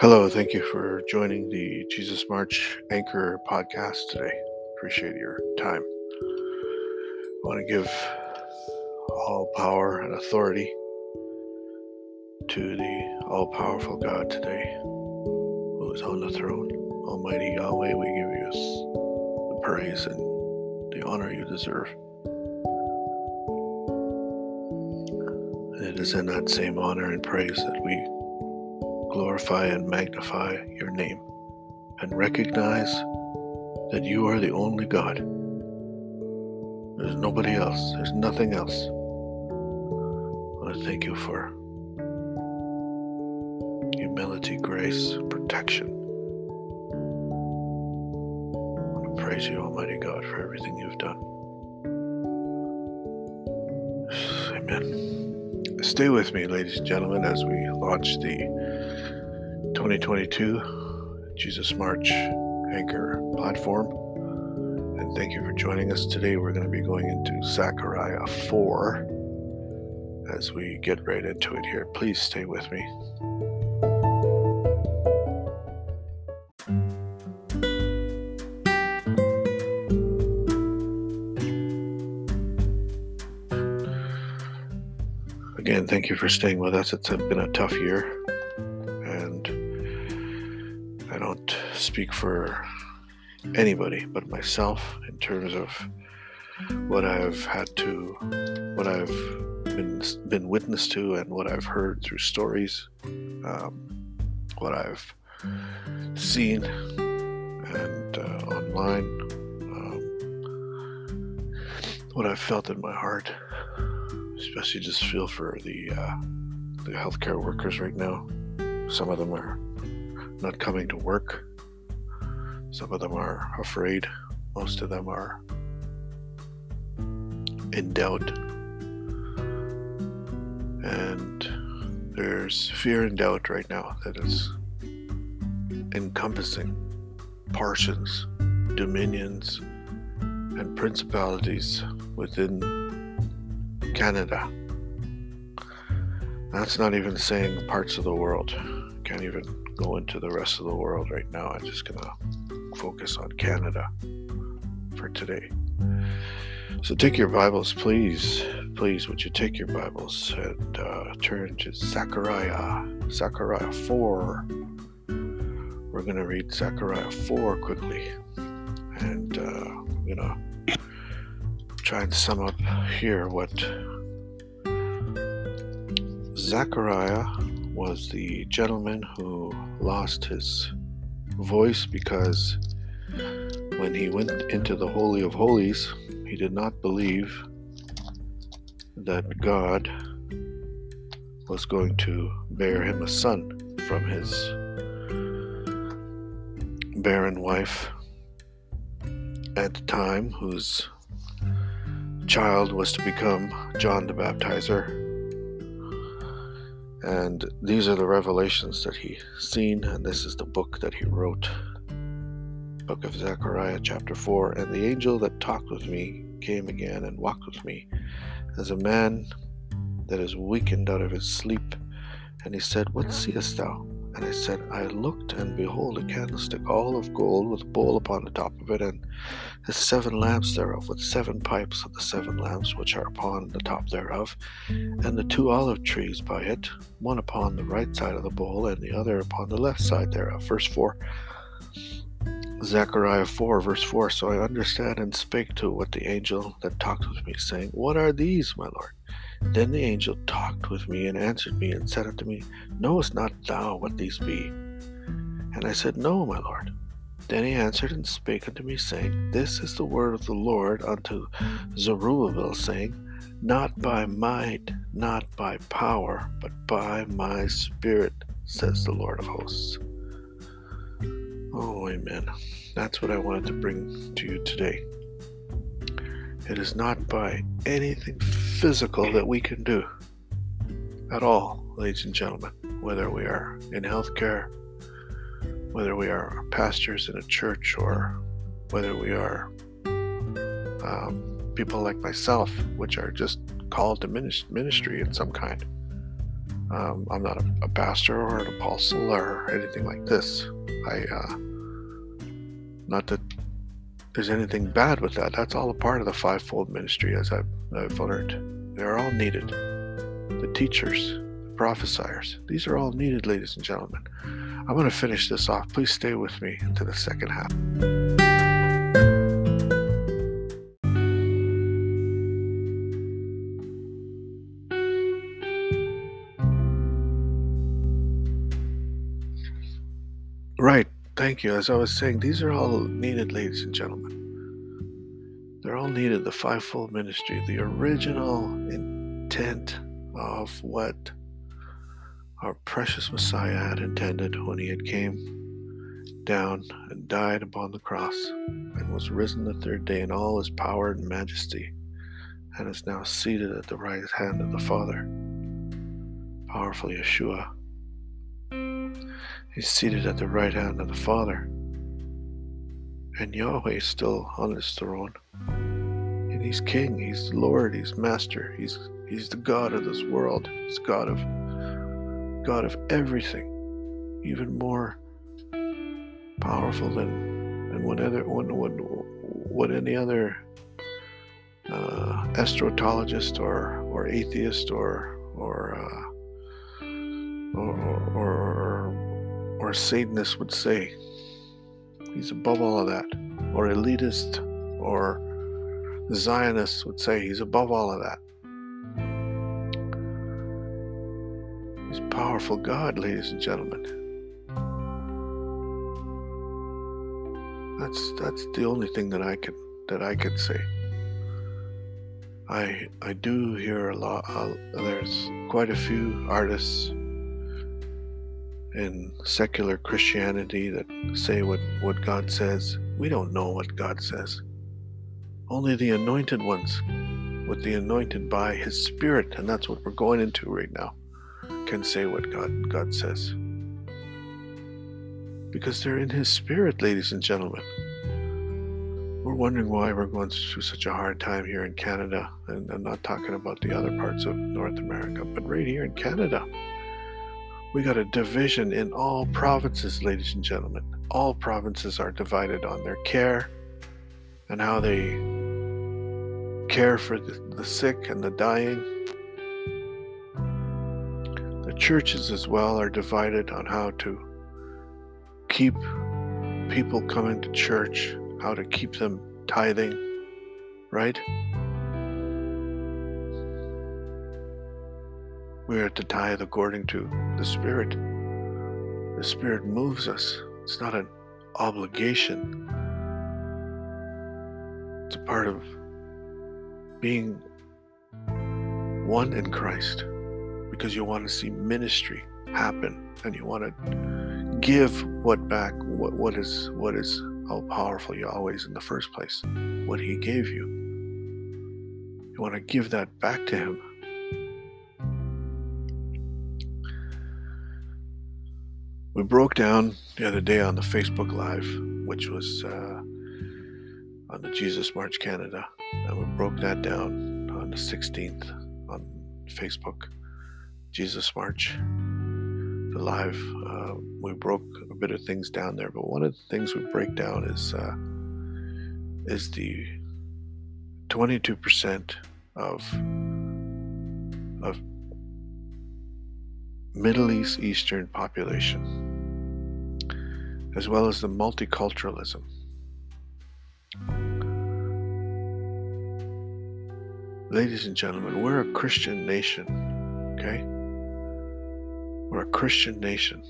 Hello, thank you for joining the Jesus March Anchor podcast today. Appreciate your time. I want to give all power and authority to the all powerful God today, who is on the throne. Almighty Yahweh, we give you the praise and the honor you deserve. It is in that same honor and praise that we glorify and magnify your name and recognize that you are the only God. There's nobody else, there's nothing else. I thank you for humility, grace, protection. I want to praise you, Almighty God, for everything you've done. Amen. Stay with me, ladies and gentlemen, as we launch the 2022 Jesus March Anchor platform. And thank you for joining us today. We're going to be going into Zechariah 4 as we get right into it here. Please stay with me. Again, thank you for staying with us. It's been a tough year speak for anybody but myself in terms of what I've had to, what I've been been witness to, and what I've heard through stories, um, what I've seen and uh, online, um, what I've felt in my heart. Especially, just feel for the uh, the healthcare workers right now. Some of them are not coming to work some of them are afraid, most of them are in doubt. And there's fear and doubt right now that is encompassing portions, dominions, and principalities within Canada. That's not even saying parts of the world. Can't even go into the rest of the world right now. I'm just gonna focus on Canada for today. So take your Bibles, please. Please, would you take your Bibles and uh, turn to Zechariah, Zechariah 4. We're going to read Zechariah 4 quickly. And uh, going to try and sum up here what Zechariah was the gentleman who lost his voice because when he went into the Holy of Holies, he did not believe that God was going to bear him a son from his barren wife at the time, whose child was to become John the Baptizer. And these are the revelations that he seen, and this is the book that he wrote. Book of Zechariah, chapter 4. And the angel that talked with me came again and walked with me as a man that is weakened out of his sleep. And he said, What seest thou? And I said, I looked, and behold, a candlestick all of gold, with a bowl upon the top of it, and the seven lamps thereof, with seven pipes of the seven lamps which are upon the top thereof, and the two olive trees by it, one upon the right side of the bowl, and the other upon the left side thereof. Verse 4. Zechariah 4, verse 4. So I understand and spake to what the angel that talked with me, saying, What are these, my Lord? Then the angel talked with me and answered me and said unto me, Knowest not thou what these be? And I said, No, my Lord. Then he answered and spake unto me, saying, This is the word of the Lord unto Zerubbabel, saying, Not by might, not by power, but by my spirit, says the Lord of hosts. Oh, amen. That's what I wanted to bring to you today. It is not by anything physical that we can do at all, ladies and gentlemen, whether we are in healthcare, whether we are pastors in a church, or whether we are um, people like myself, which are just called to ministry in some kind. Um, I'm not a, a, pastor or an apostle or anything like this. I, uh, not that there's anything bad with that. That's all a part of the fivefold ministry, as I've, I've learned. They're all needed. The teachers, the prophesiers, these are all needed, ladies and gentlemen. I'm going to finish this off. Please stay with me into the second half. Thank you. As I was saying, these are all needed, ladies and gentlemen. They're all needed. The fivefold ministry, the original intent of what our precious Messiah had intended when he had came down and died upon the cross and was risen the third day in all his power and majesty and is now seated at the right hand of the Father. Powerful Yeshua. He's seated at the right hand of the Father. And Yahweh is still on his throne. And he's king, he's Lord, he's master, he's he's the God of this world. He's God of God of everything, even more powerful than, than what, other, what, what, what any other uh, astrologist or, or atheist or, or, uh, or, or, or Satanist would say. He's above all of that. Or elitist or Zionist would say he's above all of that. He's powerful God, ladies and gentlemen. That's that's the only thing that I can that I can say. I I do hear a lot. Uh, there's quite a few artists in secular Christianity that say what what God says. We don't know what God says. Only the anointed ones, with the anointed by His Spirit, and that's what we're going into right now can say what God, God says. Because they're in His Spirit, ladies and gentlemen. We're wondering why we're going through such a hard time here in Canada. And I'm not talking about the other parts of North America, but right here in Canada. We got a division in all provinces, ladies and gentlemen. All provinces are divided on their care and how they care for the, the sick and the dying The churches as well are divided on how to keep people coming to church, how to keep them tithing, right? We are to tithe according to the Spirit. The Spirit moves us, it's not an obligation, it's a part of being one in Christ because you want to see ministry happen and you want to give what back what what is what is how powerful. Yahweh is in the first place what he gave you. You want to give that back to him we broke down the other day on the Facebook live which was uh, on the Jesus March Canada and we broke that down on the 16th on Facebook Jesus March, the live. Uh, we broke a bit of things down there, but one of the things we break down is uh, is the 22% of of Middle East Eastern population, as well as the multiculturalism. Ladies and gentlemen, we're a Christian nation, okay? We're a Christian nation.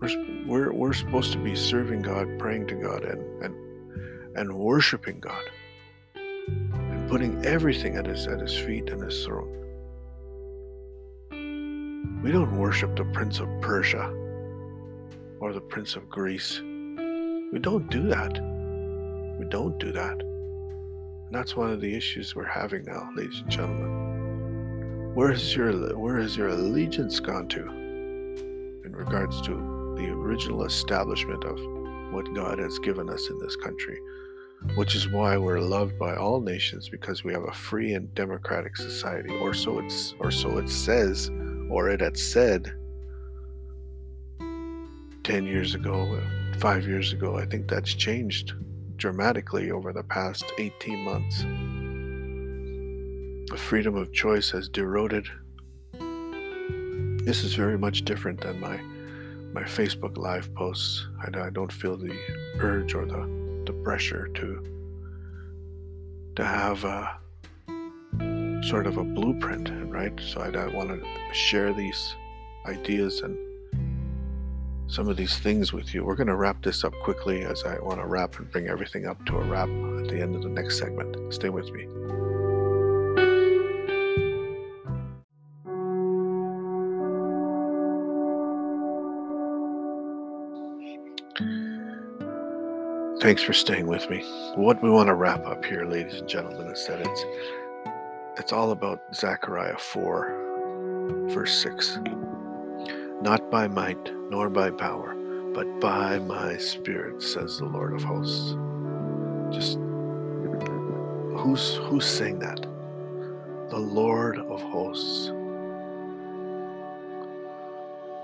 We're, we're, we're supposed to be serving God, praying to God, and, and, and worshiping God, and putting everything at his, at his feet and his throne. We don't worship the Prince of Persia or the Prince of Greece. We don't do that. We don't do that. And that's one of the issues we're having now, ladies and gentlemen. Where has your where has your allegiance gone to? In regards to the original establishment of what God has given us in this country, which is why we're loved by all nations because we have a free and democratic society, or so it's or so it says or it had said 10 years ago, five years ago. I think that's changed dramatically over the past 18 months. The freedom of choice has eroded. This is very much different than my my Facebook live posts. I, I don't feel the urge or the, the pressure to to have a sort of a blueprint, right? So I, I want to share these ideas and some of these things with you. We're going to wrap this up quickly as I want to wrap and bring everything up to a wrap at the end of the next segment. Stay with me. Thanks for staying with me. What we want to wrap up here, ladies and gentlemen, is that it's it's all about Zechariah 4, verse 6. Not by might nor by power, but by my spirit, says the Lord of hosts. Just who's who's saying that? The Lord of hosts.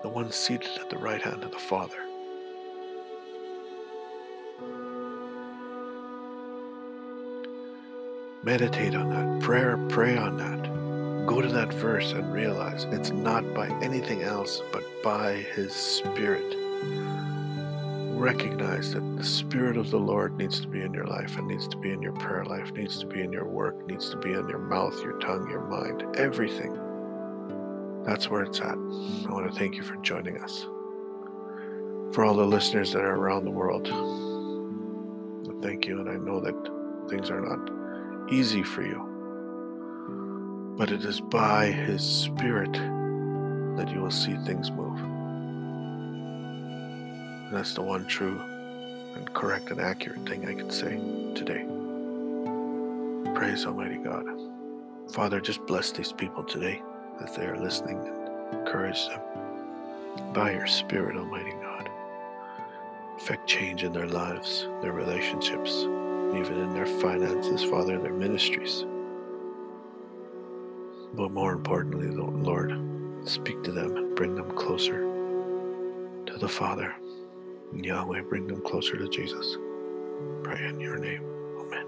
The one seated at the right hand of the Father. Meditate on that. Prayer, pray on that. Go to that verse and realize it's not by anything else but by His Spirit. Recognize that the Spirit of the Lord needs to be in your life and needs to be in your prayer life, needs to be in your work, needs to be in your mouth, your tongue, your mind, everything. That's where it's at. I want to thank you for joining us. For all the listeners that are around the world, thank you. And I know that things are not easy for you. But it is by His Spirit that you will see things move. And that's the one true and correct and accurate thing I can say today. Praise Almighty God. Father, just bless these people today as they are listening and encourage them by your Spirit, Almighty God. Effect change in their lives, their relationships, even in their finances, Father, their ministries. But more importantly, Lord, speak to them, bring them closer to the Father. Yahweh, bring them closer to Jesus. Pray in your name. Amen.